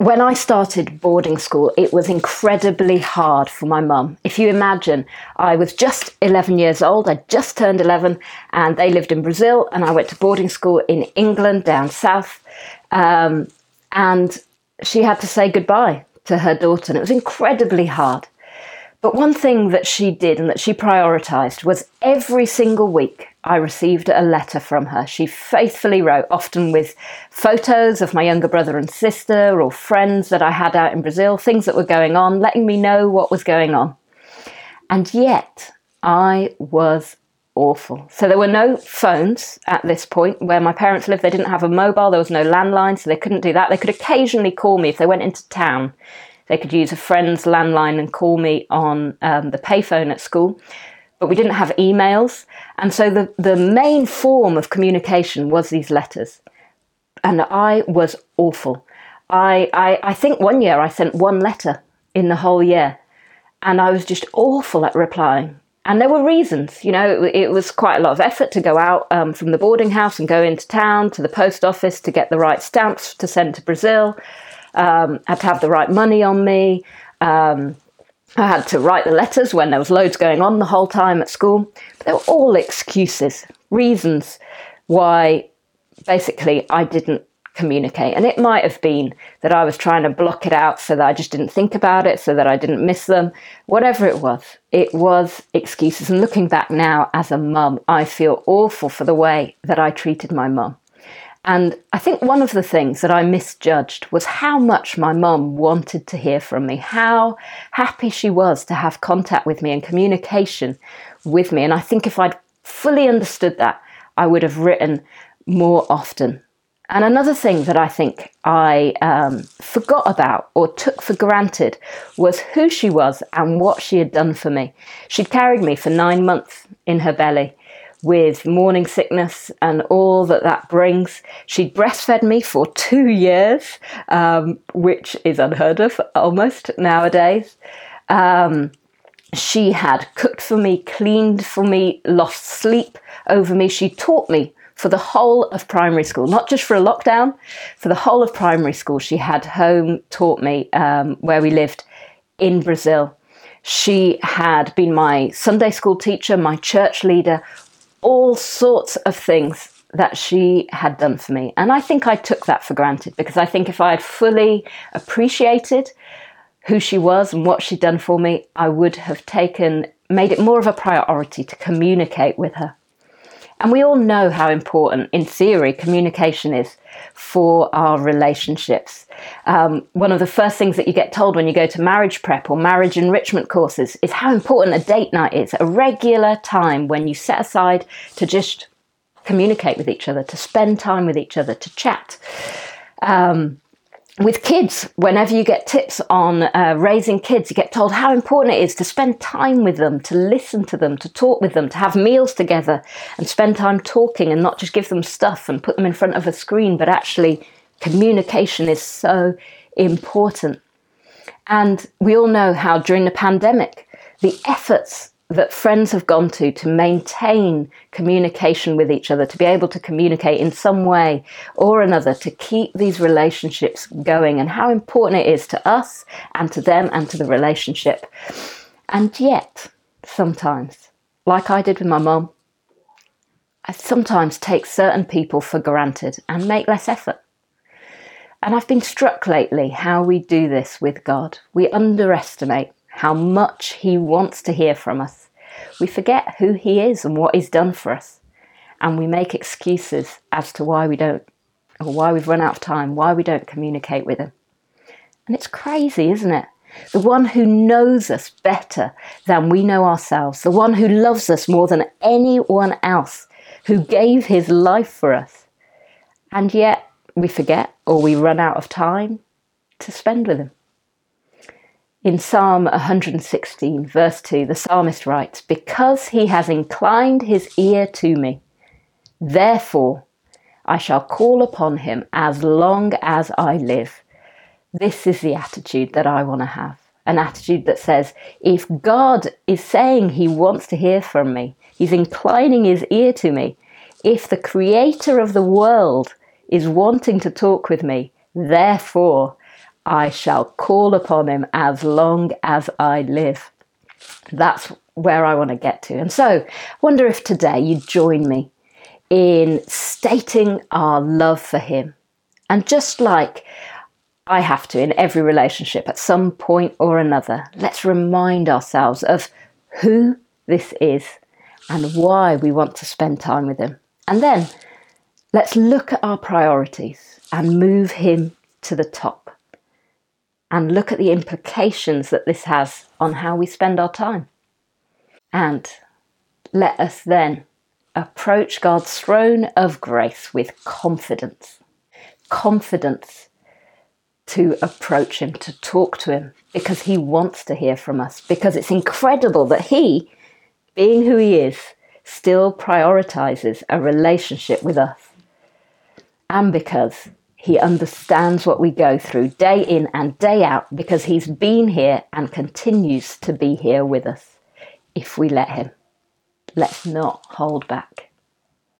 when I started boarding school, it was incredibly hard for my mum. If you imagine, I was just 11 years old, I just turned 11, and they lived in Brazil, and I went to boarding school in England down south. Um, and she had to say goodbye to her daughter, and it was incredibly hard. But one thing that she did and that she prioritized was every single week I received a letter from her. She faithfully wrote, often with photos of my younger brother and sister or friends that I had out in Brazil, things that were going on, letting me know what was going on. And yet, I was awful. So there were no phones at this point where my parents lived. They didn't have a mobile, there was no landline, so they couldn't do that. They could occasionally call me if they went into town they could use a friend's landline and call me on um, the payphone at school. But we didn't have emails. And so the, the main form of communication was these letters. And I was awful. I, I, I think one year I sent one letter in the whole year. And I was just awful at replying. And there were reasons, you know, it, it was quite a lot of effort to go out um, from the boarding house and go into town to the post office to get the right stamps to send to Brazil um, had to have the right money on me. Um, I had to write the letters when there was loads going on the whole time at school. But they were all excuses, reasons why basically I didn't communicate. And it might have been that I was trying to block it out so that I just didn't think about it, so that I didn't miss them. Whatever it was, it was excuses. And looking back now as a mum, I feel awful for the way that I treated my mum. And I think one of the things that I misjudged was how much my mum wanted to hear from me, how happy she was to have contact with me and communication with me. And I think if I'd fully understood that, I would have written more often. And another thing that I think I um, forgot about or took for granted was who she was and what she had done for me. She'd carried me for nine months in her belly with morning sickness and all that that brings. She breastfed me for two years, um, which is unheard of almost nowadays. Um, she had cooked for me, cleaned for me, lost sleep over me. She taught me for the whole of primary school, not just for a lockdown, for the whole of primary school. She had home taught me um, where we lived in Brazil. She had been my Sunday school teacher, my church leader, all sorts of things that she had done for me. And I think I took that for granted because I think if I had fully appreciated who she was and what she'd done for me, I would have taken, made it more of a priority to communicate with her. And we all know how important, in theory, communication is for our relationships. Um, one of the first things that you get told when you go to marriage prep or marriage enrichment courses is how important a date night is, a regular time when you set aside to just communicate with each other, to spend time with each other, to chat. Um, with kids, whenever you get tips on uh, raising kids, you get told how important it is to spend time with them, to listen to them, to talk with them, to have meals together and spend time talking and not just give them stuff and put them in front of a screen, but actually communication is so important. And we all know how during the pandemic, the efforts that friends have gone to to maintain communication with each other, to be able to communicate in some way or another, to keep these relationships going, and how important it is to us and to them and to the relationship. And yet, sometimes, like I did with my mum, I sometimes take certain people for granted and make less effort. And I've been struck lately how we do this with God. We underestimate how much He wants to hear from us. We forget who He is and what He's done for us. And we make excuses as to why we don't, or why we've run out of time, why we don't communicate with Him. And it's crazy, isn't it? The one who knows us better than we know ourselves, the one who loves us more than anyone else, who gave his life for us. And yet we forget or we run out of time to spend with him. In Psalm 116, verse 2, the psalmist writes, Because he has inclined his ear to me, therefore I shall call upon him as long as I live. This is the attitude that I want to have. An attitude that says, if God is saying he wants to hear from me, he's inclining his ear to me, if the creator of the world is wanting to talk with me, therefore I shall call upon him as long as I live. That's where I want to get to. And so, wonder if today you join me in stating our love for him. And just like I have to in every relationship at some point or another, let's remind ourselves of who this is and why we want to spend time with him. And then let's look at our priorities and move him to the top and look at the implications that this has on how we spend our time. And let us then approach God's throne of grace with confidence. Confidence to approach Him, to talk to Him, because He wants to hear from us. Because it's incredible that He, being who He is, still prioritizes a relationship with us. And because He understands what we go through day in and day out, because He's been here and continues to be here with us if we let Him. Let's not hold back.